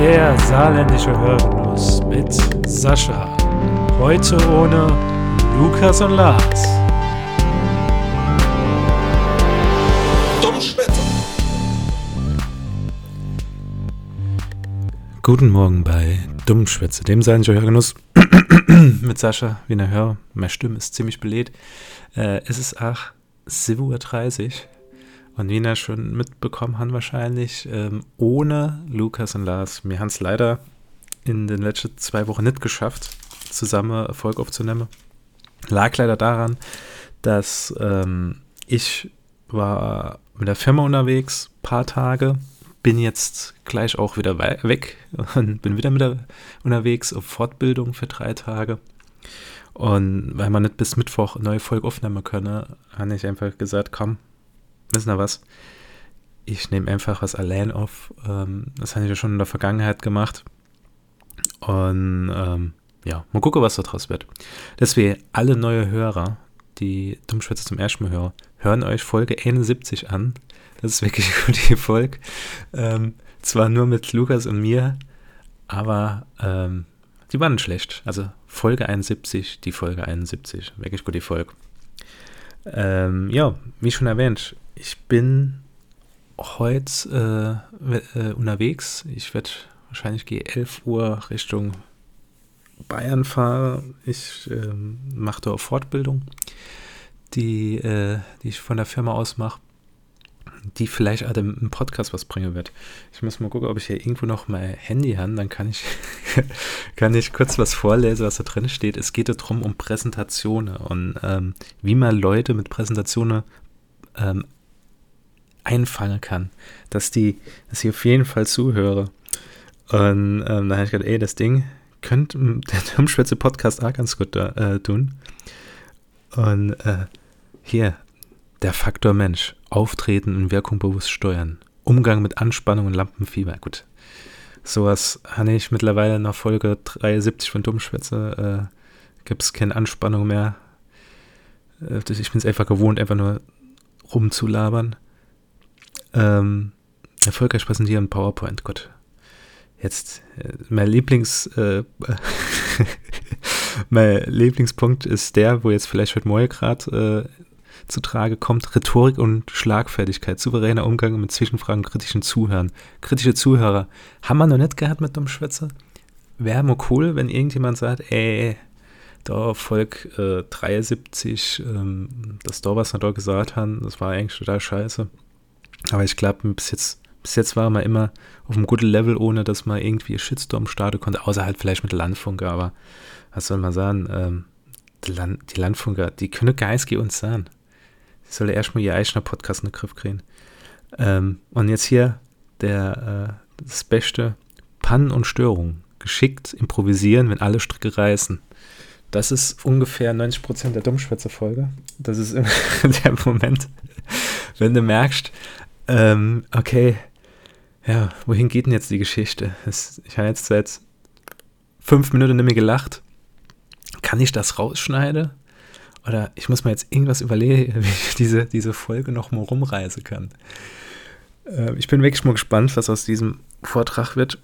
Der saarländische Hörgenuss mit Sascha. Heute ohne Lukas und Lars. Guten Morgen bei Dummschwätze, dem saarländischen Hörgenuss mit Sascha. Wie ihr hört, meine Stimme ist ziemlich belädt. Äh, es ist auch 7.30 Uhr. Und wie ihr schon mitbekommen haben wahrscheinlich, ähm, ohne Lukas und Lars. Wir haben es leider in den letzten zwei Wochen nicht geschafft, zusammen Erfolg aufzunehmen. Lag leider daran, dass ähm, ich war mit der Firma unterwegs, paar Tage, bin jetzt gleich auch wieder weg und bin wieder mit der, unterwegs auf Fortbildung für drei Tage. Und weil man nicht bis Mittwoch neue Folge aufnehmen könne, habe ich einfach gesagt, komm, wissen ihr was? Ich nehme einfach was allein auf. Ähm, das habe ich ja schon in der Vergangenheit gemacht. Und ähm, ja, mal gucken, was da draus wird. Deswegen, alle neue Hörer, die Dummschwätze zum ersten Mal hören, hören euch Folge 71 an. Das ist wirklich eine gute Folge. Ähm, zwar nur mit Lukas und mir, aber ähm, die waren schlecht. Also Folge 71, die Folge 71. Wirklich gute Folge. Ähm, ja, wie schon erwähnt, ich bin heute äh, äh, unterwegs. Ich werde wahrscheinlich gehe 11 Uhr Richtung Bayern fahren. Ich äh, mache da Fortbildung, die, äh, die ich von der Firma aus mache, die vielleicht auch im Podcast was bringen wird. Ich muss mal gucken, ob ich hier irgendwo noch mein Handy habe, dann kann ich, kann ich kurz was vorlesen, was da drin steht. Es geht darum, um Präsentationen und ähm, wie man Leute mit Präsentationen ähm, einfangen kann, dass die, dass ich auf jeden Fall zuhöre. Und ähm, da habe ich gedacht, ey, das Ding könnte der Dummschwätze Podcast auch ganz gut äh, tun. Und äh, hier, der Faktor Mensch, Auftreten und Wirkung bewusst steuern, Umgang mit Anspannung und Lampenfieber. Gut, sowas habe ich mittlerweile nach Folge 73 von Dummschwätze. Äh, Gibt es keine Anspannung mehr. Äh, ich bin es einfach gewohnt, einfach nur rumzulabern. Ähm, erfolgreich präsentieren PowerPoint, Gott. Jetzt, äh, mein Lieblings, äh, mein Lieblingspunkt ist der, wo jetzt vielleicht heute Morgen gerade äh, zu Trage kommt, Rhetorik und Schlagfertigkeit, souveräner Umgang mit Zwischenfragen, kritischen Zuhören. Kritische Zuhörer. Haben wir noch nicht gehabt mit dem Schwätzer? Wäre mal cool, wenn irgendjemand sagt, ey, da Volk äh, 73, ähm, das da, was wir da gesagt haben, das war eigentlich total scheiße. Aber ich glaube, bis jetzt, bis jetzt war man immer auf einem guten Level, ohne dass man irgendwie Shitstorm starten konnte, außer halt vielleicht mit Landfunker. Aber was soll man sagen? Ähm, die, Land, die Landfunker, die können geistig uns sein. Die sollen erstmal ihr eigener Podcast in den Griff kriegen. Ähm, und jetzt hier der, äh, das Beste: Pannen und Störungen. Geschickt improvisieren, wenn alle Stricke reißen. Das ist ungefähr 90% der Dummschwätze-Folge. Das ist der Moment, wenn du merkst, ähm, okay, ja, wohin geht denn jetzt die Geschichte? Das, ich habe jetzt seit fünf Minuten nicht mehr gelacht. Kann ich das rausschneiden? Oder ich muss mir jetzt irgendwas überlegen, wie ich diese, diese Folge noch mal rumreisen kann. Äh, ich bin wirklich mal gespannt, was aus diesem Vortrag wird.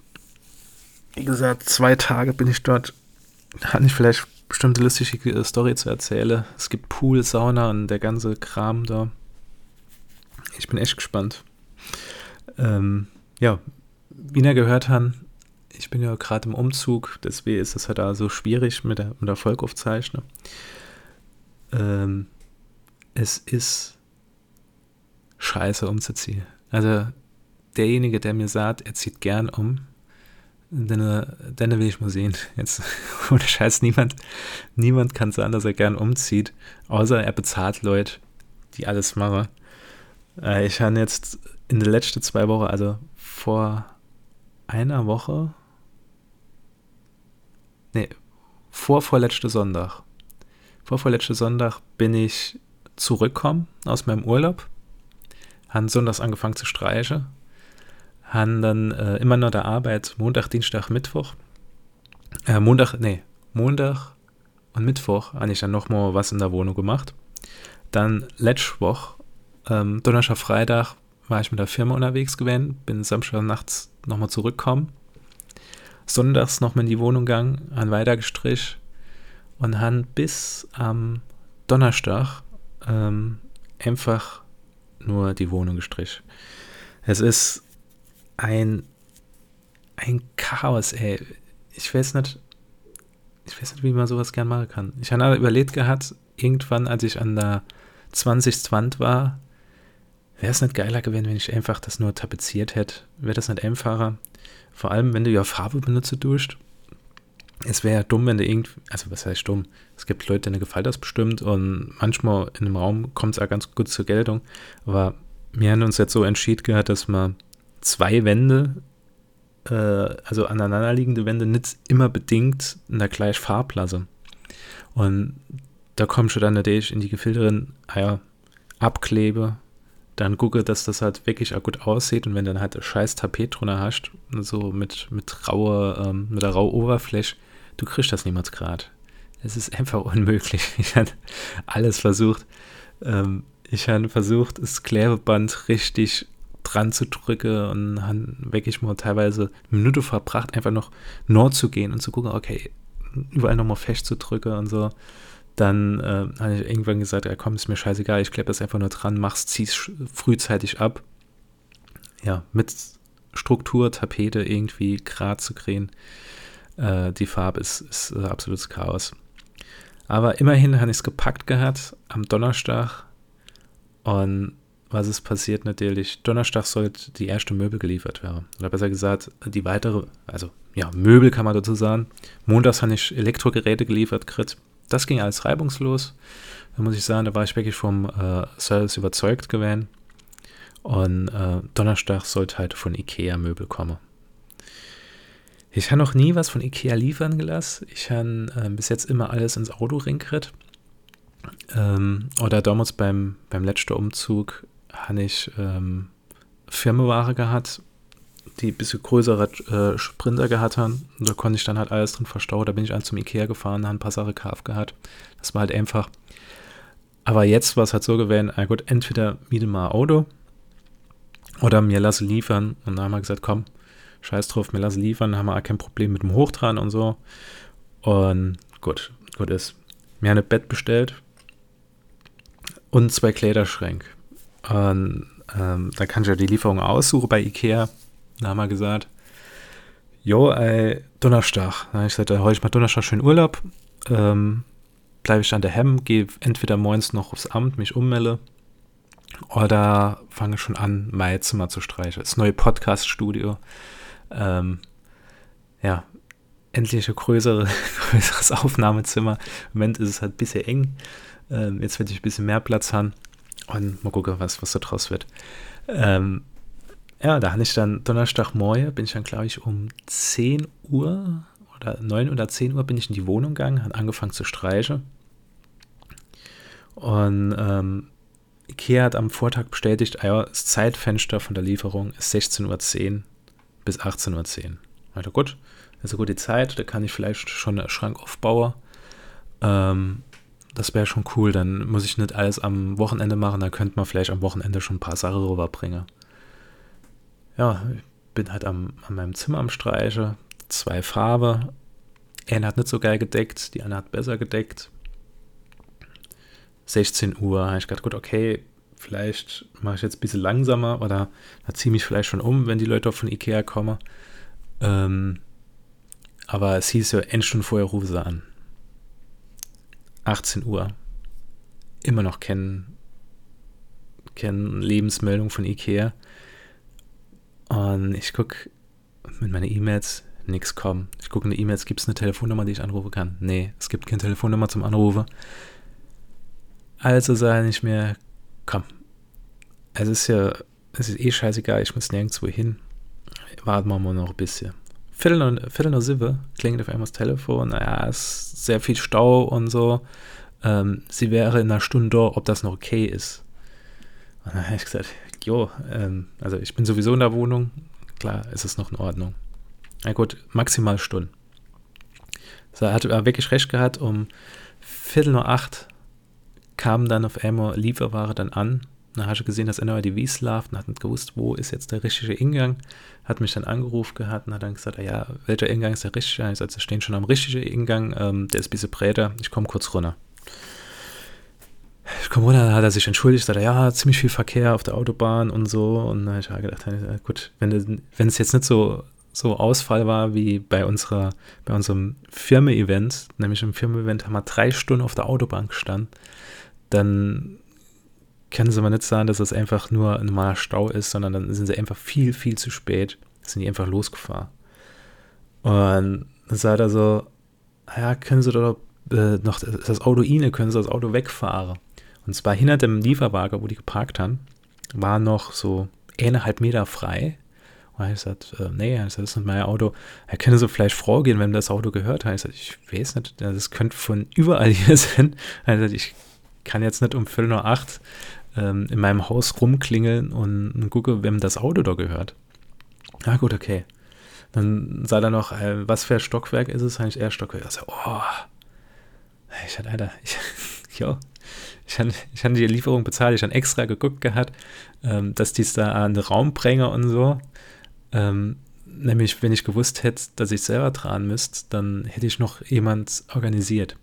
Wie gesagt, zwei Tage bin ich dort. Hat nicht vielleicht bestimmte lustige Story zu erzählen. Es gibt Pool, Sauna und der ganze Kram da. Ich bin echt gespannt. Ähm, ja, wie ihr gehört haben, ich bin ja gerade im Umzug, deswegen ist es halt da so schwierig mit der, mit der Volkaufzeichnung. Ähm, es ist scheiße umzuziehen. Also derjenige, der mir sagt, er zieht gern um, dann, dann will ich mal sehen. Jetzt, ohne Scheiß, niemand, niemand kann sagen, dass er gern umzieht, außer er bezahlt Leute, die alles machen. Äh, ich habe jetzt in den letzten zwei Wochen, also vor einer Woche, nee, vor vorletzte Sonntag, vor vorletzte Sonntag bin ich zurückgekommen aus meinem Urlaub, habe sonntags angefangen zu streichen, habe dann äh, immer noch der Arbeit Montag, Dienstag, Mittwoch, äh, Montag, nee, Montag und Mittwoch habe ich dann nochmal was in der Wohnung gemacht. Dann letzte Woche ähm, Donnerstag, Freitag war ich mit der Firma unterwegs gewesen, bin Samstag nachts nochmal zurückgekommen. sonntags nochmal in die Wohnung gegangen, han weiter gestrich und han bis am Donnerstag ähm, einfach nur die Wohnung gestrich. Es ist ein, ein Chaos, ey. Ich weiß nicht, ich weiß nicht, wie man sowas gern machen kann. Ich habe überlegt gehabt, irgendwann, als ich an der 20. Wand war, wäre es nicht geiler gewesen, wenn ich einfach das nur tapeziert hätte. Wäre das nicht einfacher? Vor allem, wenn du ja Farbe benutzt durch. Es wäre ja dumm, wenn du irgendwie, also was heißt dumm? Es gibt Leute, denen gefällt das bestimmt und manchmal in einem Raum kommt es auch ganz gut zur Geltung. Aber wir haben uns jetzt so entschieden gehabt, dass man zwei Wände, äh, also aneinanderliegende Wände, nicht immer bedingt in der gleichen Farbklasse. Und da kommst du dann natürlich in die Gefilde drin, ah ja, abklebe, dann gucke, dass das halt wirklich auch gut aussieht und wenn dann halt ein scheiß Tapet drunter hast, so mit, mit rauer, ähm, mit der rauen Oberfläche, du kriegst das niemals gerade. Es ist einfach unmöglich. Ich habe alles versucht. Ähm, ich habe versucht, das Klebeband richtig dran zu drücken und habe wirklich mal teilweise eine Minute verbracht, einfach noch Nord zu gehen und zu gucken, okay, überall nochmal fest zu drücken und so. Dann äh, habe ich irgendwann gesagt, ja komm, ist mir scheißegal, ich klebe das einfach nur dran, mach's, zieh's frühzeitig ab. Ja, mit Struktur, Tapete irgendwie gerade zu kriegen. Äh, die Farbe ist, ist äh, absolutes Chaos. Aber immerhin habe ich es gepackt gehabt am Donnerstag. Und was ist passiert natürlich? Donnerstag sollte die erste Möbel geliefert werden. Oder besser gesagt, die weitere, also ja, Möbel kann man dazu sagen. Montags habe ich Elektrogeräte geliefert, Krit das ging alles reibungslos. Da muss ich sagen, da war ich wirklich vom äh, Service überzeugt gewesen. Und äh, Donnerstag sollte halt von Ikea Möbel kommen. Ich habe noch nie was von Ikea liefern gelassen. Ich habe äh, bis jetzt immer alles ins Auto ringkriegt. Ähm, oder damals beim, beim letzten Umzug habe ich ähm, Firmenware gehabt die bisschen größere äh, Sprinter gehabt haben. Da konnte ich dann halt alles drin verstauen. Da bin ich dann zum Ikea gefahren, habe ein paar Sachen gekauft gehabt. Das war halt einfach. Aber jetzt war es halt so gewesen, ah gut, entweder miete mal ein Auto oder mir lasse liefern. Und dann haben wir gesagt, komm, scheiß drauf, mir lasse liefern, haben wir auch kein Problem mit dem Hochtran und so. Und gut, gut ist. Mir ein Bett bestellt und zwei Kleiderschränke. Und ähm, da kann ich ja die Lieferung aussuchen bei Ikea. Da haben wir gesagt, jo, ey, Donnerstag. Da habe ich gesagt, heute ich mal Donnerstag schön Urlaub. Ähm, bleibe ich an der Hemm, gehe entweder morgens noch aufs Amt, mich ummelde. Oder fange schon an, mein Zimmer zu streichen. Das neue Podcast-Studio. Ähm, ja, endlich ein größere, größeres Aufnahmezimmer. Im Moment ist es halt ein bisschen eng. Ähm, jetzt werde ich ein bisschen mehr Platz haben. Und mal gucken, was, was da draus wird. Ähm, ja, da hatte ich dann Donnerstagmorgen, bin ich dann, glaube ich, um 10 Uhr oder 9 oder 10 Uhr bin ich in die Wohnung gegangen, habe angefangen zu streichen. Und ähm, Ikea hat am Vortag bestätigt, ah ja, das Zeitfenster von der Lieferung ist 16.10 Uhr bis 18.10 Uhr. Also gut, ist eine gute Zeit, da kann ich vielleicht schon einen Schrank aufbauen. Ähm, das wäre schon cool, dann muss ich nicht alles am Wochenende machen, dann könnte man vielleicht am Wochenende schon ein paar Sachen rüberbringen ja, bin halt am, an meinem Zimmer am Streiche. Zwei Farbe. Eine hat nicht so geil gedeckt, die andere hat besser gedeckt. 16 Uhr, habe ich gedacht, gut, okay, vielleicht mache ich jetzt ein bisschen langsamer oder ziehe mich vielleicht schon um, wenn die Leute von Ikea kommen. Ähm, aber es hieß ja, Endstunde vorher rufe sie an. 18 Uhr. Immer noch kennen, kennen Lebensmeldung von Ikea. Und ich gucke mit meinen E-Mails, nichts kommen. Ich gucke in die E-Mails, gibt es eine Telefonnummer, die ich anrufen kann? Nee, es gibt keine Telefonnummer zum Anrufen. Also sage ich mir, komm, es ist ja, es ist eh scheißegal, ich muss nirgendwo hin. Warten wir mal noch ein bisschen. Viertel noch, Viertel noch sieben klingelt auf einmal das Telefon. Naja, es ist sehr viel Stau und so. Ähm, sie wäre in einer Stunde da, ob das noch okay ist. Und dann habe ich gesagt, jo, ähm, also ich bin sowieso in der Wohnung, klar ist es noch in Ordnung. Na gut, maximal Stunden. So, er hat wirklich recht gehabt, um Viertel nur acht kam dann auf einmal Lieferware dann an. Dann habe ich gesehen, dass NRDV läuft und hat nicht gewusst, wo ist jetzt der richtige Ingang. Hat mich dann angerufen gehabt und hat dann gesagt, ja, welcher Ingang ist der richtige? Ich sagte, sie stehen schon am richtigen Ingang, ähm, der ist ein bisschen breiter, ich komme kurz runter. Ich komme runter, dann hat er sich entschuldigt, sagt, ja, ziemlich viel Verkehr auf der Autobahn und so. Und dann habe ich gedacht, gut, wenn, wenn es jetzt nicht so so Ausfall war wie bei unserer, bei unserem Firmen-Event, nämlich im Firmen-Event haben wir drei Stunden auf der Autobahn gestanden, dann können sie mal nicht sagen, dass es einfach nur ein normaler Stau ist, sondern dann sind sie einfach viel, viel zu spät, sind die einfach losgefahren. Und dann sagt er so, ja, können sie doch äh, noch das Auto inne, können sie das Auto wegfahren. Und zwar hinter dem Lieferwagen, wo die geparkt haben, war noch so eineinhalb Meter frei und er sagt, äh, nee, das ist nicht mein Auto. Er könnte so vielleicht vorgehen, wenn das Auto gehört hat. Ich sage, ich weiß nicht, das könnte von überall hier sein. Er sagt, ich kann jetzt nicht um Viertel nach acht ähm, in meinem Haus rumklingeln und, und gucke, wem das Auto da gehört. Na gut, okay. Dann sagt er noch, äh, was für ein Stockwerk ist es? Eigentlich eher Stockwerk. Ich sage, oh. Ich hatte, Alter, ich, jo, ich hatte, ich hatte die Lieferung bezahlt, ich habe extra geguckt gehabt, ähm, dass die es da an den Raum bringen und so. Ähm, nämlich, wenn ich gewusst hätte, dass ich selber dran müsste, dann hätte ich noch jemand organisiert.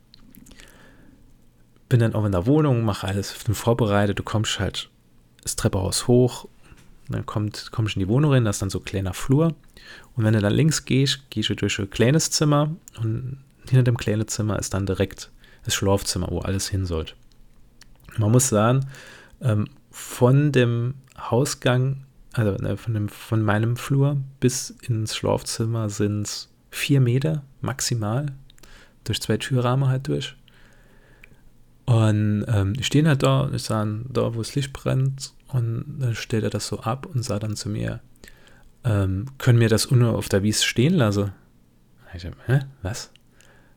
Bin dann auch in der Wohnung, mache alles vorbereitet. Du kommst halt das Treppenhaus hoch, dann kommt, kommst du in die Wohnung rein, das ist dann so ein kleiner Flur. Und wenn du dann links gehst, gehst du durch ein kleines Zimmer und hinter dem kleinen Zimmer ist dann direkt das Schlafzimmer, wo alles hin sollte. Man muss sagen, ähm, von dem Hausgang also ne, von, dem, von meinem Flur bis ins Schlafzimmer sind es vier Meter maximal. Durch zwei Türrahmen halt durch. Und ähm, ich stehe halt da, ich sah da, wo das Licht brennt, und dann stellt er das so ab und sah dann zu mir, ähm, können wir das nur auf der Wies stehen lassen? Ich dachte, hä, was?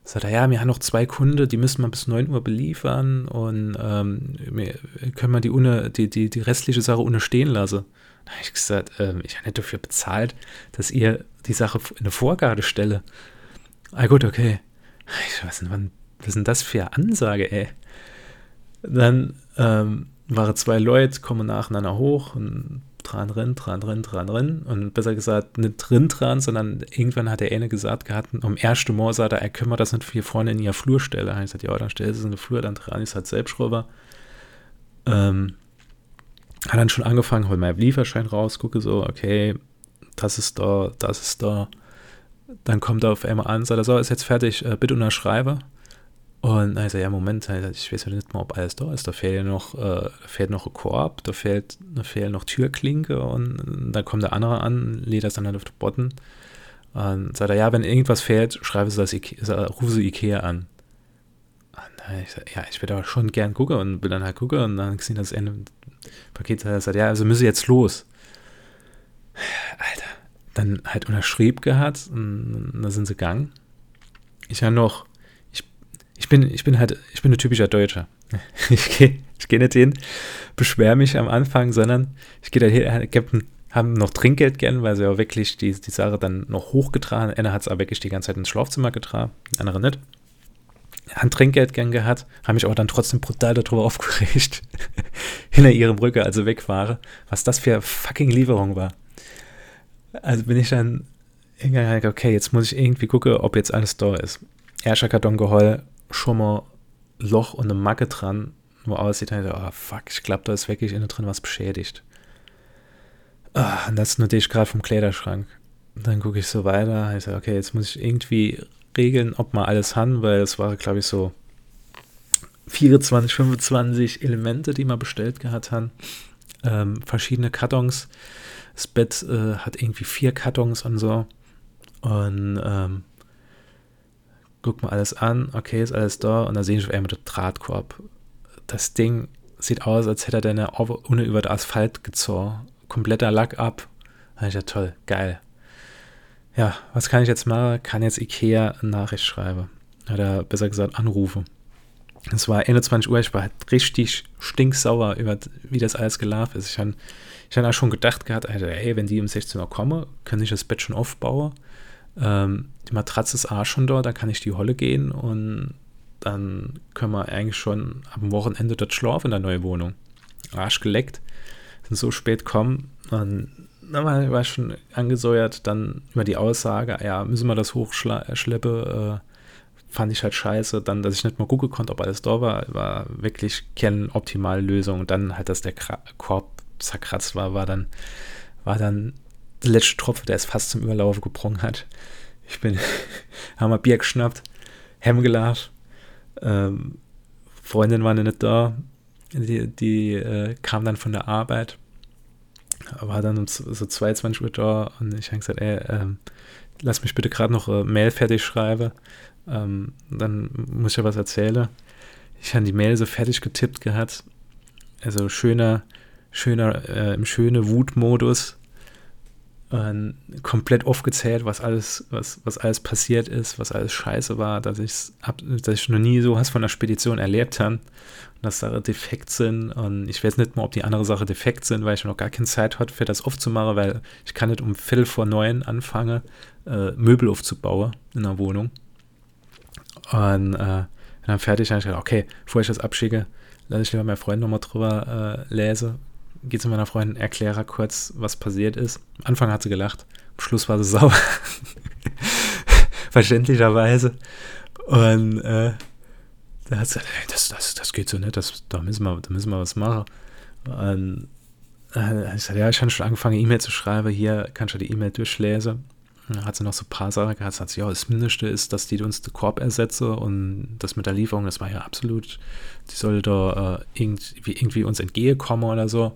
Sagt er, ja, wir haben noch zwei Kunden, die müssen wir bis 9 Uhr beliefern und ähm, können wir die, ohne, die, die, die restliche Sache ohne stehen lassen. Da habe ich gesagt, ähm, ich habe nicht dafür bezahlt, dass ihr die Sache in eine Vorgabe stelle. Ah gut, okay. Ich weiß nicht, wann, was ist denn das für eine Ansage, ey? Dann ähm, waren zwei Leute, kommen nacheinander hoch und dran drin, dran drin, dran drin. Und besser gesagt, nicht drin dran, sondern irgendwann hat der eine gesagt gehabt, um erste Mal sagt er, er kümmert das nicht hier vorne in ihr Flur stelle. Ich gesagt, ja, dann stell es in der Flur dann dran, ich halt selbst rüber. Ähm, hat dann schon angefangen, hol meinen Lieferschein raus, gucke so, okay, das ist da, das ist da. Dann kommt er auf einmal an, sagt er, so, ist jetzt fertig, äh, bitte unterschreibe. Und dann ist er, ja, Moment, ich weiß ja nicht mal, ob alles da ist. Da fehlt noch, äh, fehlt noch ein Korb, da fehlt, da fehlt noch Türklinke und dann kommt der andere an, lädt das dann halt auf den Botten. Und sagt er, ja, wenn irgendwas fehlt, schreibe sie das, Ikea, rufe sie Ikea an. Und ich sag, ja, ich würde aber schon gern gucken und will dann halt gucken und dann gesehen, das Ende Paket hat gesagt, ja, also müsse jetzt los. Alter, dann halt unterschrieb gehabt und dann sind sie gegangen. Ich habe noch, ich, ich bin, ich bin halt, ich bin ein typischer Deutscher. Ich gehe ich geh nicht hin, beschwere mich am Anfang, sondern ich gehe da hin, Captain, haben noch Trinkgeld gern, weil sie ja wirklich die, die Sache dann noch hochgetragen. Einer hat es aber wirklich die ganze Zeit ins Schlafzimmer getragen, der andere nicht. Haben Trinkgeld gern gehabt, haben mich aber dann trotzdem brutal darüber aufgeregt, hinter ihrem Brücke, also wegfahre, was das für fucking Lieferung war. Also bin ich dann hingegangen, okay, jetzt muss ich irgendwie gucken, ob jetzt alles da ist. Erster Karton geheul, schon mal Loch und eine Macke dran, wo aussieht, halt, oh fuck, ich glaube, da ist wirklich innen drin was beschädigt. Ah, und das notiere ich gerade vom Kleiderschrank. Dann gucke ich so weiter, ich sage, okay, jetzt muss ich irgendwie regeln, ob man alles haben, weil es war, glaube ich, so 24, 25 Elemente, die man bestellt gehabt haben. Ähm, verschiedene Kartons. Das Bett äh, hat irgendwie vier Kartons und so. Und ähm, guck mal alles an, okay, ist alles da. Und da sehe ich auf einmal den Drahtkorb. Das Ding sieht aus, als hätte er deine ohne über den Asphalt gezogen. Kompletter Lack ab. Da ich ja toll, geil. Ja, was kann ich jetzt machen? Kann jetzt Ikea eine Nachricht schreiben. Oder besser gesagt anrufen. Es war 21 Uhr, ich war halt richtig stinksauer über, wie das alles gelaufen ist. Ich habe ich hab auch schon gedacht gehabt, Alter, ey, wenn die um 16 Uhr kommen, kann ich das Bett schon aufbauen. Ähm, die Matratze ist auch schon da, da kann ich die Holle gehen und dann können wir eigentlich schon am Wochenende dort schlafen in der neuen Wohnung. Arsch geleckt, sind so spät kommen und dann war, ich schon angesäuert, dann über die Aussage, ja, müssen wir das hochschleppen, äh, fand ich halt scheiße. Dann, dass ich nicht mal gucken konnte, ob alles da war, war wirklich keine optimale Lösung. Und dann halt, dass der Korb zerkratzt war, war dann, war dann der letzte Tropfen, der es fast zum Überlaufen gebrungen hat. Ich bin, haben wir Bier geschnappt, Hemm gelacht, ähm, Freundin war nicht da, die, die äh, kam dann von der Arbeit, war dann um so 22 Uhr da und ich habe gesagt, ey, ähm, lass mich bitte gerade noch äh, Mail fertig schreiben, ähm, dann muss ich ja was erzählen. Ich habe die Mail so fertig getippt gehabt, also schöner, schöner, äh, im schönen Wutmodus, äh, komplett aufgezählt, was alles, was, was alles passiert ist, was alles scheiße war, dass, ich's dass ich noch nie so was von der Spedition erlebt habe dass Sachen defekt sind. Und ich weiß nicht mal, ob die andere Sache defekt sind, weil ich noch gar keine Zeit hatte, für das aufzumachen, weil ich kann nicht um Viertel vor neun anfangen, äh, Möbel aufzubauen in der Wohnung. Und äh, dann fertig habe ich gedacht, okay, bevor ich das abschicke, lasse ich lieber meinen Freund nochmal drüber äh, lesen. Geht zu meiner Freundin, erkläre kurz, was passiert ist. Am Anfang hat sie gelacht, am Schluss war sie sauer. Verständlicherweise. Und äh, da hat sie gesagt, das, das, das geht so nicht, das, da, müssen wir, da müssen wir was machen. Und äh, ich sagte, ja, ich habe schon angefangen, E-Mail zu schreiben, hier kannst du die E-Mail durchlesen. Dann hat sie noch so ein paar Sachen gehabt, sagt sie, ja, das Mindeste ist, dass die uns den Korb ersetzen und das mit der Lieferung, das war ja absolut, die soll da äh, irgendwie, irgendwie uns entgegenkommen oder so.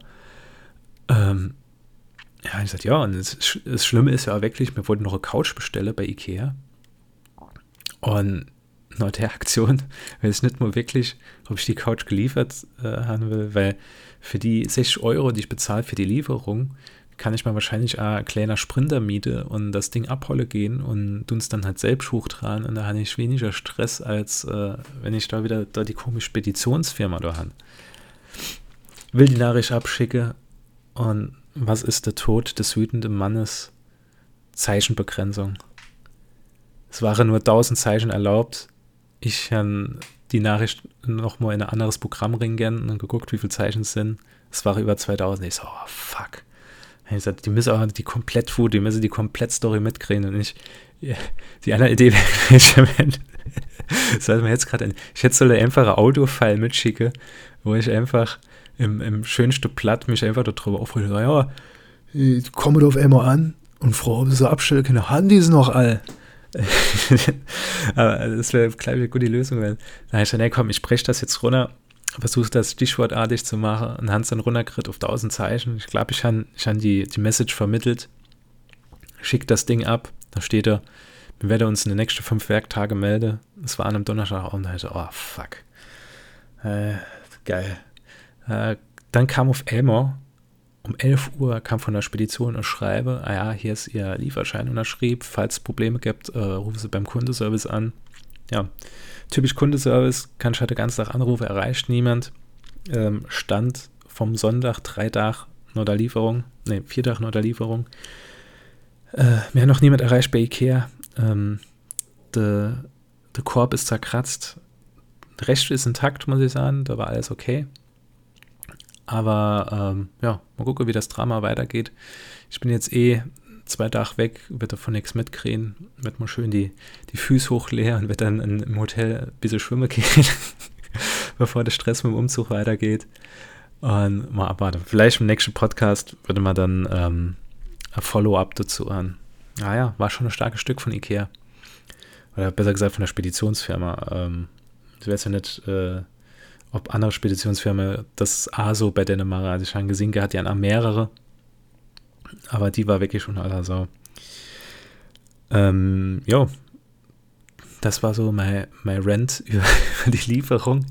Ähm, ja, ich sagte, ja, und das, das Schlimme ist ja wirklich, wir wollten noch eine Couch bestellen bei Ikea. Und nach der Aktion weiß ich nicht mal wirklich, ob ich die Couch geliefert äh, haben will, weil für die 60 Euro, die ich bezahle für die Lieferung, kann ich mal wahrscheinlich ein kleiner Sprinter miete und das Ding abholen gehen und uns dann halt selbst hochtragen und da habe ich weniger Stress, als äh, wenn ich da wieder da die komische Speditionsfirma da habe. Will die Nachricht abschicke und was ist der Tod des wütenden Mannes? Zeichenbegrenzung. Es waren nur 1000 Zeichen erlaubt ich habe die Nachricht nochmal in ein anderes Programm ringen und geguckt, wie viele Zeichen es sind. Es war über 2000. Ich so, oh, fuck. Ich gesagt, die müssen auch die Komplettfood, die müssen die Komplettstory mitkriegen und nicht die andere Idee wäre, ich mir jetzt gerade ich hätte so eine einfache Audio-File mitschicke, wo ich einfach im, im schönsten Blatt mich einfach darüber aufrege, ja, ich komme auf einmal an und Frau, ob sie so abstellen können, haben die es noch all? Aber das wäre, glaube ich, eine gute Lösung. Dann habe ich gesagt, nee, komm, ich breche das jetzt runter, versuche das stichwortartig zu machen und habe es dann runtergekriegt auf 1000 Zeichen. Ich glaube, ich habe ich hab die, die Message vermittelt, schicke das Ding ab, da steht da, wir werden uns in den nächsten fünf Werktagen melden. Das war an einem Donnerstag und da ich so, oh, fuck. Äh, geil. Äh, dann kam auf Elmore um 11 Uhr kam von der Spedition ein Schreibe, ah ja, hier ist Ihr Lieferschein unterschrieben, falls es Probleme gibt, äh, rufen Sie beim Kundenservice an. Ja, typisch Kundenservice, kann ich heute ganz Tag anrufen, erreicht niemand. Ähm, Stand vom Sonntag, drei Tage nach der Lieferung, ne, vier Tage nach der Lieferung. Äh, mir noch niemand erreicht bei Ikea. Ähm, der de Korb ist zerkratzt. Der Rest ist intakt, muss ich sagen, da war alles okay. Aber ähm, ja, mal gucken, wie das Drama weitergeht. Ich bin jetzt eh zwei Tage weg, werde davon nichts mitkriegen, werde mal schön die, die Füße hochleeren und werde dann im Hotel ein bisschen schwimmen gehen, bevor der Stress mit dem Umzug weitergeht. Und mal abwarten. Vielleicht im nächsten Podcast würde man dann ähm, ein Follow-up dazu an. Naja, ah war schon ein starkes Stück von Ikea. Oder besser gesagt von der Speditionsfirma. Ähm, ich weiß ja nicht, äh, ob andere Speditionsfirmen das auch so bei Dänemark, also gehabt, die haben mehrere, aber die war wirklich schon aller Sau. Ähm, ja, das war so mein, mein Rant über, die Lieferung.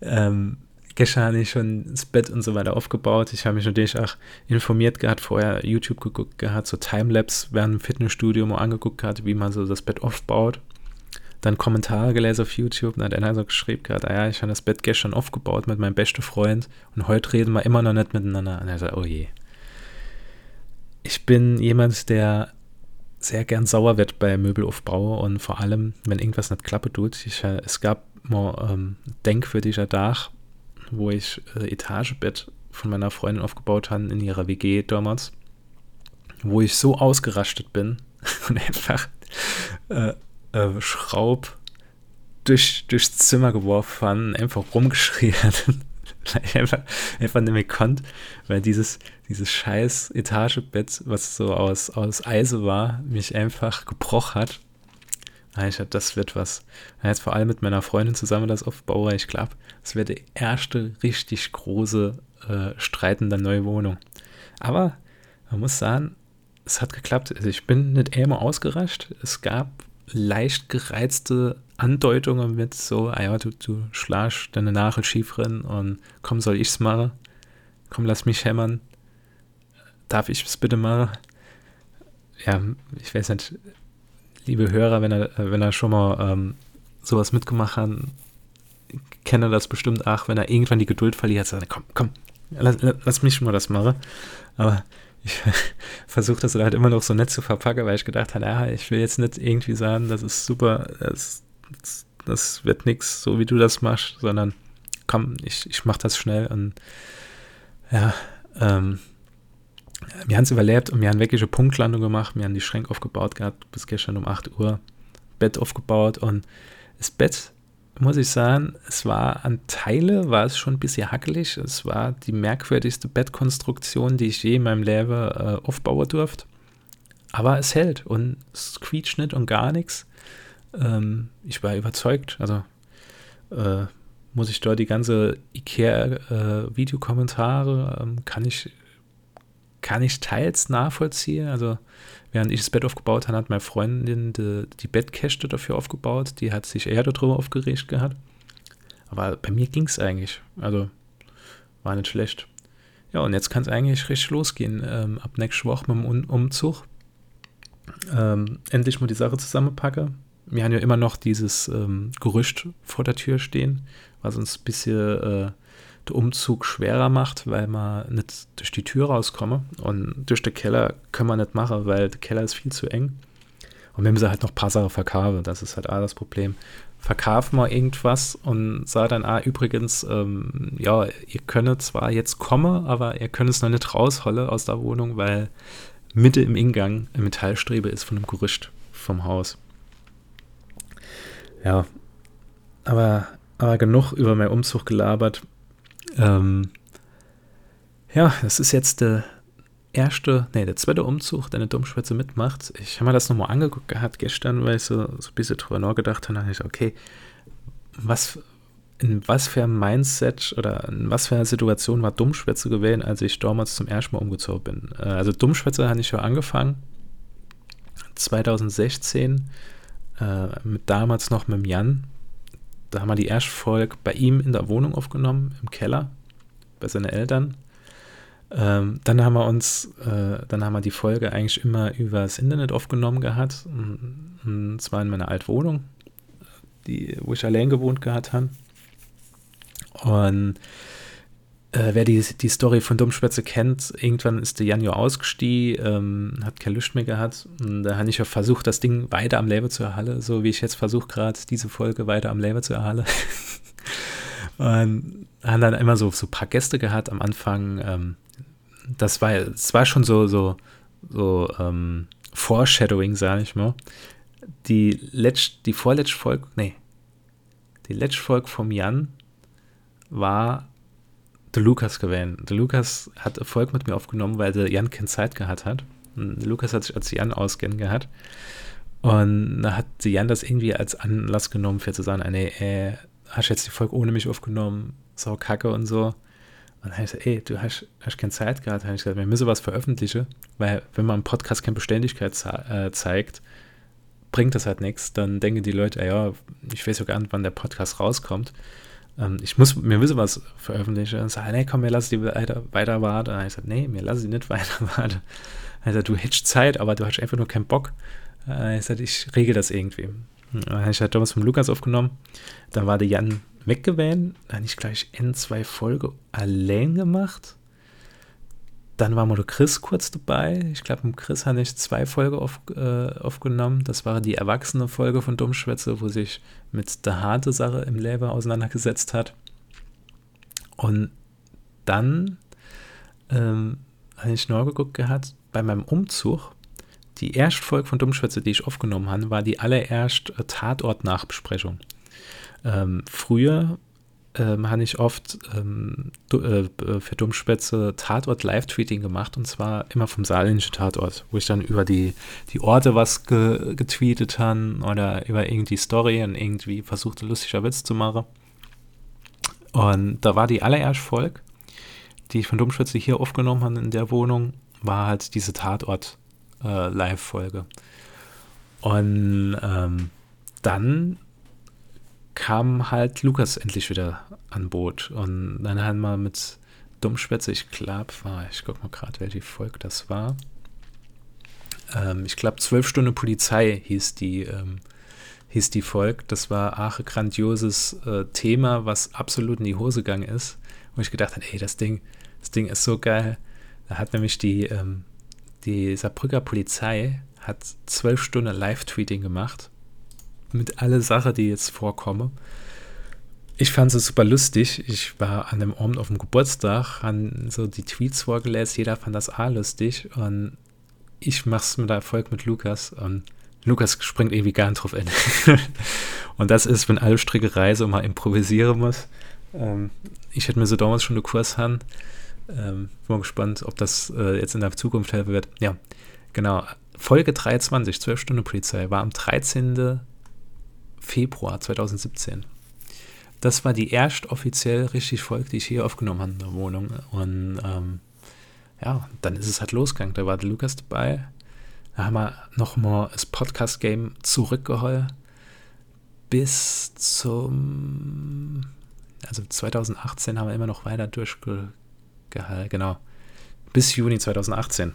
Ähm, gestern habe ich schon das Bett und so weiter aufgebaut. Ich habe mich natürlich auch informiert gehabt, vorher YouTube geguckt gehabt, so Timelapse während dem Fitnessstudio mal angeguckt gehabt, wie man so das Bett aufbaut dann Kommentare gelesen auf YouTube und hat einer so geschrieben gerade, ah ja, ich habe das Bett gestern aufgebaut mit meinem besten Freund und heute reden wir immer noch nicht miteinander. Und er sagt, oh je. Ich bin jemand, der sehr gern sauer wird bei Möbelaufbau und vor allem, wenn irgendwas nicht klappe tut. Ich, es gab mal ähm, denkwürdiger Tag, wo ich äh, Etagebett von meiner Freundin aufgebaut habe in ihrer WG damals, wo ich so ausgerastet bin und einfach äh, äh, Schraub durch, durchs Zimmer geworfen einfach rumgeschrien einfach, einfach nicht mehr konnte, weil dieses, dieses scheiß Etagebett, was so aus, aus Eise war, mich einfach gebrochen hat. Ich dachte, das wird was. Jetzt vor allem mit meiner Freundin zusammen das aufbaue, ich glaube, es wird die erste richtig große äh, streitende neue Wohnung. Aber man muss sagen, es hat geklappt. Also ich bin nicht immer ausgerascht. Es gab leicht gereizte Andeutungen mit so, ah ja, du, du schlagst deine Nachel schief rein und komm, soll ich's machen? Komm, lass mich hämmern. Darf ich es bitte machen? Ja, ich weiß nicht, liebe Hörer, wenn er, wenn er schon mal ähm, sowas mitgemacht hat, kenne das bestimmt auch, wenn er irgendwann die Geduld verliert, sagt, komm, komm, lass, lass mich schon mal das machen. Aber ich versuche das halt immer noch so nett zu verpacken, weil ich gedacht habe, ja, ich will jetzt nicht irgendwie sagen, das ist super, das, das wird nichts, so wie du das machst, sondern komm, ich, ich mache das schnell und ja, ähm, wir haben es überlebt und wir haben wirkliche Punktlandung gemacht, wir haben die Schränke aufgebaut gehabt, bis gestern um 8 Uhr, Bett aufgebaut und das Bett muss ich sagen, es war an Teile, war es schon ein bisschen hackelig. Es war die merkwürdigste Bettkonstruktion, die ich je in meinem Leben äh, aufbauen durfte. Aber es hält und es quietscht nicht und gar nichts. Ähm, ich war überzeugt. Also äh, muss ich dort die ganze IKEA-Videokommentare, äh, ähm, kann ich kann ich teils nachvollziehen. Also während ich das Bett aufgebaut habe, hat meine Freundin die, die Bettkäste dafür aufgebaut. Die hat sich eher darüber aufgeregt gehabt. Aber bei mir ging es eigentlich. Also war nicht schlecht. Ja, und jetzt kann es eigentlich richtig losgehen. Ähm, ab nächste Woche mit dem Umzug. Ähm, endlich mal die Sache zusammenpacke. Wir haben ja immer noch dieses ähm, Gerücht vor der Tür stehen, was uns ein bisschen äh, Umzug schwerer macht, weil man nicht durch die Tür rauskomme. Und durch den Keller können wir nicht machen, weil der Keller ist viel zu eng. Und wir müssen halt noch ein paar Sachen verkaufen. Das ist halt auch das Problem. Verkaufen wir irgendwas und sah dann, ah, übrigens, ähm, ja, ihr könnt zwar jetzt kommen, aber ihr könnt es noch nicht rausholen aus der Wohnung, weil Mitte im Ingang eine Metallstrebe ist von dem Gerüst vom Haus. Ja, aber, aber genug über meinen Umzug gelabert. Ähm, ja, das ist jetzt der erste, nee, der zweite Umzug, der eine Domschwätze mitmacht. Ich habe mir das nochmal angeguckt gehabt gestern, weil ich so, so ein bisschen drüber nachgedacht habe. Da ich, okay, was, in was für ein Mindset oder in was für eine Situation war Dummschwätze gewesen, als ich damals zum ersten Mal umgezogen bin. Äh, also Dummschwätze habe ich schon angefangen, 2016, äh, mit damals noch mit dem Jan, da haben wir die erste Folge bei ihm in der Wohnung aufgenommen, im Keller, bei seinen Eltern. Ähm, dann haben wir uns, äh, dann haben wir die Folge eigentlich immer über das Internet aufgenommen gehabt. Und, und zwar in meiner alten Wohnung, die, wo ich allein gewohnt gehabt habe. Und äh, wer die, die Story von Dummspätze kennt, irgendwann ist der Janjo ausgestiegen, ähm, hat keine Lust mehr gehabt. Und da habe ich ja versucht, das Ding weiter am Leben zu erhalten, so wie ich jetzt versuche, gerade diese Folge weiter am Leben zu erhalten. und haben dann immer so, so ein paar Gäste gehabt am Anfang. Ähm, das war, das war schon so, so, so ähm, Foreshadowing, sage ich mal. Die, letzt, die vorletzte Folge, nee, die letzte Folge vom Jan war der Lukas gewählt. Der Lukas hat Erfolg mit mir aufgenommen, weil der Jan keine Zeit gehabt hat. Und Lukas hat sich als Jan ausgehen gehabt. Und da hat die Jan das irgendwie als Anlass genommen, für zu sagen, ah, nee, ey, hast jetzt die Folge ohne mich aufgenommen, sau kacke und so. Und dann habe ich gesagt, ey, du hast, hast keine Zeit gehabt. Dann habe ich gesagt, wir müssen was veröffentlichen, weil wenn man im Podcast keine Beständigkeit äh, zeigt, bringt das halt nichts. Dann denken die Leute, ja, ich weiß sogar nicht, wann der Podcast rauskommt ähm, ich muss, mir müssen was veröffentlichen. Und sagen, nee, komm, mir lass die weiter, weiter warten. Und ich sage, nee, mir lass sie nicht weiter warten. Also du hättest Zeit, aber du hast einfach nur keinen Bock. Äh, ich sage, ich regel das irgendwie. Habe ich halt damals vom Lukas aufgenommen. Dann war der Jan weggewählt. Dann habe ich gleich in zwei Folgen allein gemacht. Dann war mal Chris kurz dabei. Ich glaube, mit Chris habe ich zwei Folgen auf, äh, aufgenommen. Das war die erwachsene Folge von Dummschwätze, wo sich mit der harte Sache im Leben auseinandergesetzt hat. Und dann ähm, habe ich neu geguckt gehabt, bei meinem Umzug, die erste Folge von Dummschwätze, die ich aufgenommen habe, war die allererste Tatort-Nachbesprechung. Ähm, früher ähm, habe ich oft ähm, äh, für Dummspätze Tatort-Live-Tweeting gemacht und zwar immer vom saarländischen Tatort, wo ich dann über die, die Orte was ge getweetet habe oder über irgendwie Story und irgendwie versuchte, lustiger Witz zu machen. Und da war die allererste Folge, die ich von Dummschwätze hier aufgenommen habe in der Wohnung, war halt diese Tatort-Live-Folge. Äh, und ähm, dann kam halt Lukas endlich wieder an Boot. Und dann haben wir mit Dummschwätze, ich glaube, ich guck mal gerade, welche Folge das war. Ähm, ich glaube, zwölf Stunden Polizei hieß die, ähm, hieß die Folge. Das war ein grandioses äh, Thema, was absolut in die Hose gegangen ist. Wo ich gedacht habe, ey, das Ding, das Ding ist so geil. Da hat nämlich die, ähm, die Saarbrücker Polizei hat zwölf Stunden Live-Tweeting gemacht mit alle Sachen, die jetzt vorkommen. Ich fand es super lustig. Ich war an dem Abend auf dem Geburtstag, haben so die Tweets vorgelesen. Jeder fand das A lustig. Und ich mache es mit Erfolg mit Lukas. Und Lukas springt irgendwie gar nicht drauf in. und das ist, wenn alle Stricke reise und mal improvisieren muss. Ähm, ich hätte mir so damals schon eine Kurs haben. Ähm, bin mal gespannt, ob das äh, jetzt in der Zukunft helfen wird. Ja, genau. Folge 23, 12 Stunden Polizei, war am 13. Februar 2017. Das war die erst offiziell richtig Folge, die ich hier aufgenommen habe in der Wohnung. Und ähm, ja, dann ist es halt losgegangen. Da war der Lukas dabei. Da haben wir nochmal das Podcast-Game zurückgeholt. Bis zum. Also 2018 haben wir immer noch weiter durchgehalten. Genau. Bis Juni 2018.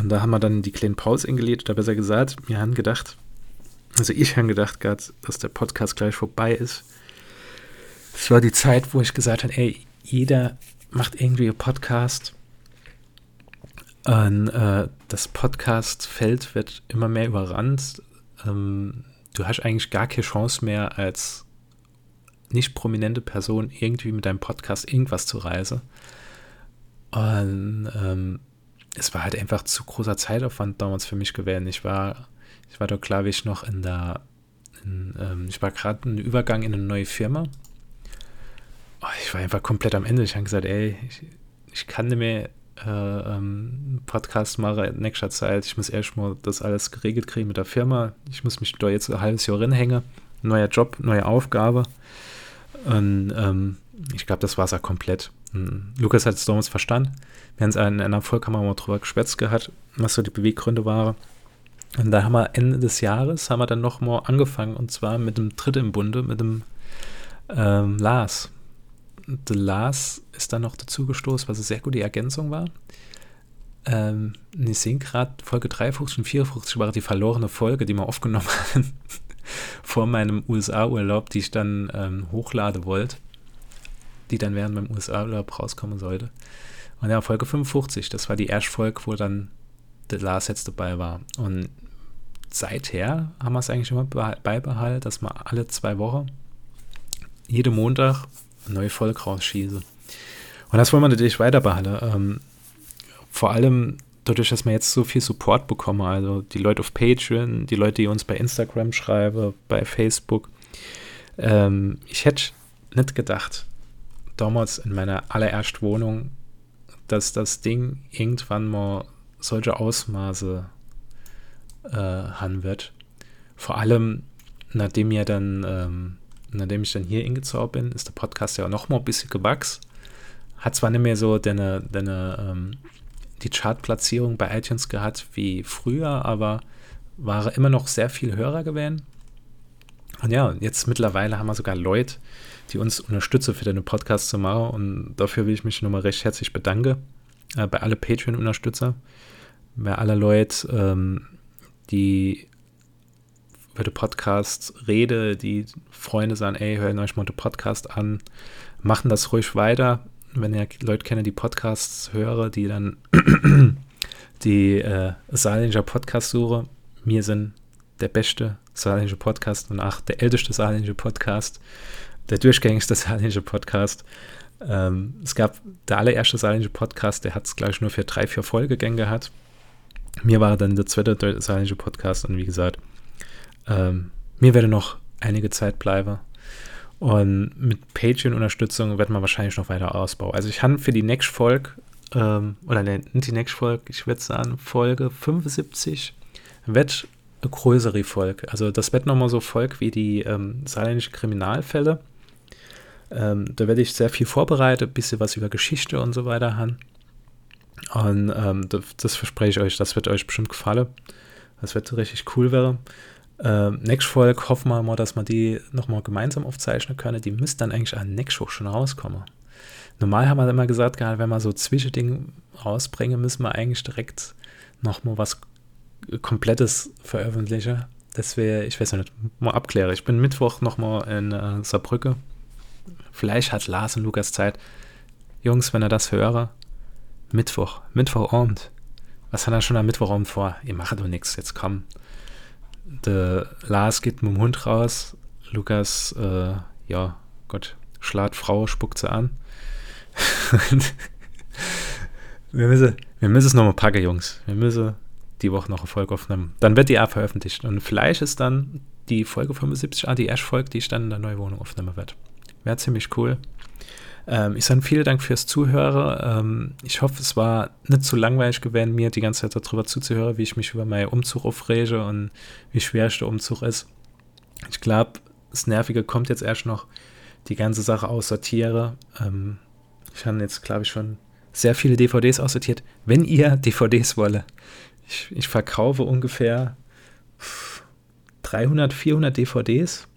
Und da haben wir dann die kleine Pause eingelegt, oder besser gesagt, wir haben gedacht, also ich habe gedacht gerade, dass der Podcast gleich vorbei ist. Es war die Zeit, wo ich gesagt habe, ey, jeder macht irgendwie einen Podcast. Und äh, das Podcast-Feld wird immer mehr überrannt. Ähm, du hast eigentlich gar keine Chance mehr, als nicht prominente Person irgendwie mit deinem Podcast irgendwas zu reisen. Und ähm, es war halt einfach zu großer Zeitaufwand damals für mich gewesen. Ich war ich war da, glaube ich, noch in der, in, ähm, ich war gerade im Übergang in eine neue Firma. Oh, ich war einfach komplett am Ende. Ich habe gesagt, ey, ich, ich kann nicht mehr äh, ähm, Podcast machen in nächster Zeit. Ich muss erstmal das alles geregelt kriegen mit der Firma. Ich muss mich da jetzt ein halbes Jahr reinhängen. Neuer Job, neue Aufgabe. Und ähm, ich glaube, das war es ja komplett. Und Lukas hat es damals verstanden. Wir haben es in einer Vollkammer mal drüber geschwätzt gehabt, was so die Beweggründe waren. Und da haben wir Ende des Jahres, haben wir dann nochmal angefangen und zwar mit dem Dritt im Bunde, mit dem ähm, Lars. Der Lars ist dann noch dazu gestoßen, was eine sehr gute Ergänzung war. Ähm, ich sehe gerade, Folge 53 und 54 war die verlorene Folge, die wir aufgenommen haben vor meinem USA-Urlaub, die ich dann ähm, hochladen wollte, die dann während meinem USA-Urlaub rauskommen sollte. Und ja, Folge 55, das war die erste Folge, wo dann der Lars jetzt dabei war. Und seither haben wir es eigentlich immer beibehalten, dass wir alle zwei Wochen, jeden Montag, eine neue Folge rausschießen. Und das wollen wir natürlich weiter behalten. Ähm, vor allem dadurch, dass wir jetzt so viel Support bekommen, also die Leute auf Patreon, die Leute, die uns bei Instagram schreiben, bei Facebook. Ähm, ich hätte nicht gedacht, damals in meiner allerersten Wohnung, dass das Ding irgendwann mal solche Ausmaße äh, haben wird. Vor allem, nachdem ja dann, ähm, nachdem ich dann hier hingezogen bin, ist der Podcast ja auch noch mal ein bisschen gewachsen. Hat zwar nicht mehr so deine, deine, ähm, die Chartplatzierung bei iTunes gehabt wie früher, aber war immer noch sehr viel Hörer gewesen. Und ja, jetzt mittlerweile haben wir sogar Leute, die uns unterstützen für den Podcast zu machen. Und dafür will ich mich nochmal recht herzlich bedanken äh, bei alle Patreon-Unterstützer, bei aller Leute, ähm, die über den Podcast rede, die Freunde sagen, ey, hört euch mal den Podcast an, machen das ruhig weiter. Wenn ihr Leute kennt, die Podcasts höre, die dann die äh, Saarländischer Podcast suche, mir sind der beste saarländische Podcast und auch der älteste saarländische Podcast, der durchgängigste saarländische Podcast. Ähm, es gab der allererste saarländische Podcast, der hat es, glaube ich, nur für drei, vier Folgegänge gehabt. Mir war dann der zweite saarländische Podcast und wie gesagt, ähm, mir werde noch einige Zeit bleiben. Und mit Patreon-Unterstützung wird man wahrscheinlich noch weiter ausbauen. Also ich habe für die nächste Folge, ähm, oder nicht die nächste Folge, ich würde sagen, Folge 75, wird eine größere Folge. Also das wird nochmal so Folge wie die ähm, saarländische Kriminalfälle. Ähm, da werde ich sehr viel vorbereitet, ein bisschen was über Geschichte und so weiter haben. Und ähm, das, das, verspreche ich euch, das wird euch bestimmt gefallen. Das wird richtig cool werden. Ähm, nächste Folge hoffen wir mal, dass wir die nochmal gemeinsam aufzeichnen können. Die müsste dann eigentlich an nächste Woche schon rauskommen. Normal haben wir immer gesagt, wenn wir so Zwischending rausbringen, müssen wir eigentlich direkt nochmal was Komplettes veröffentlichen. Das wäre, ich weiß nicht, mal abklären. Ich bin Mittwoch nochmal in äh, Saarbrücke. Vielleicht hat Lars und Lukas Zeit. Jungs, wenn ihr das höre, Mittwoch, Mittwochabend. Was hat er schon am Mittwochabend vor? Ihr macht doch nichts, jetzt komm. Der Lars geht mit dem Hund raus. Lukas, äh, ja, Gott, schlägt Frau, spuckt sie an. wir müssen, wir müssen es nochmal packen, Jungs. Wir müssen die Woche noch eine Folge aufnehmen. Dann wird die auch veröffentlicht. Und vielleicht ist dann die Folge 75 ah, die erste Folge, die ich dann in der neuen Wohnung aufnehmen werde. Wäre ziemlich cool. Ähm, ich sage vielen Dank fürs Zuhören. Ähm, ich hoffe, es war nicht zu langweilig gewesen, mir die ganze Zeit darüber zuzuhören, wie ich mich über meinen Umzug aufrege und wie schwer der Umzug ist. Ich glaube, das Nervige kommt jetzt erst noch, die ganze Sache aussortiere. Ähm, ich habe jetzt, glaube ich, schon sehr viele DVDs aussortiert. Wenn ihr DVDs wolle, ich, ich verkaufe ungefähr 300, 400 DVDs,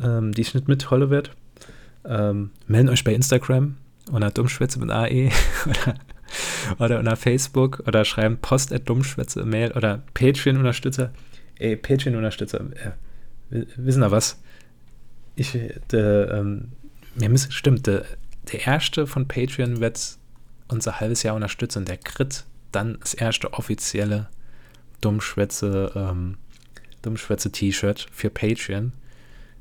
ähm, die ich nicht mit Holle wird. Ähm, melden euch bei Instagram oder Dummschwätze mit AE oder, oder unter Facebook oder schreiben Post at Dummschwätze Mail oder Patreon-Unterstützer. Ey, Patreon-Unterstützer, äh, wissen da was? Ich, de, ähm, wir müssen, stimmt, de, der erste von Patreon wird unser halbes Jahr unterstützen. Der Crit dann das erste offizielle Dummschwätze, ähm, Dummschwätze-T-Shirt für Patreon.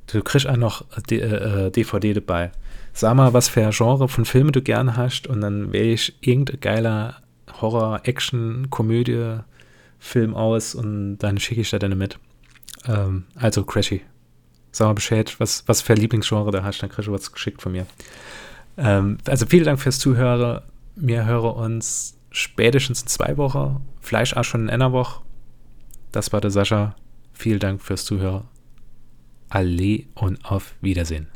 Du kriegst auch noch D äh, DVD dabei. Sag mal, was für ein Genre von Filmen du gerne hast und dann wähle ich irgendein geiler Horror, Action, Komödie, Film aus und dann schicke ich da deine mit. Ähm, also, Crashy, sag mal Bescheid, was, was für ein Lieblingsgenre da hast, dann kriegst du was geschickt von mir. Ähm, also, vielen Dank fürs Zuhören. Wir hören uns spätestens in zwei Wochen, vielleicht auch schon in einer Woche. Das war der Sascha. Vielen Dank fürs Zuhören. Allee und auf Wiedersehen.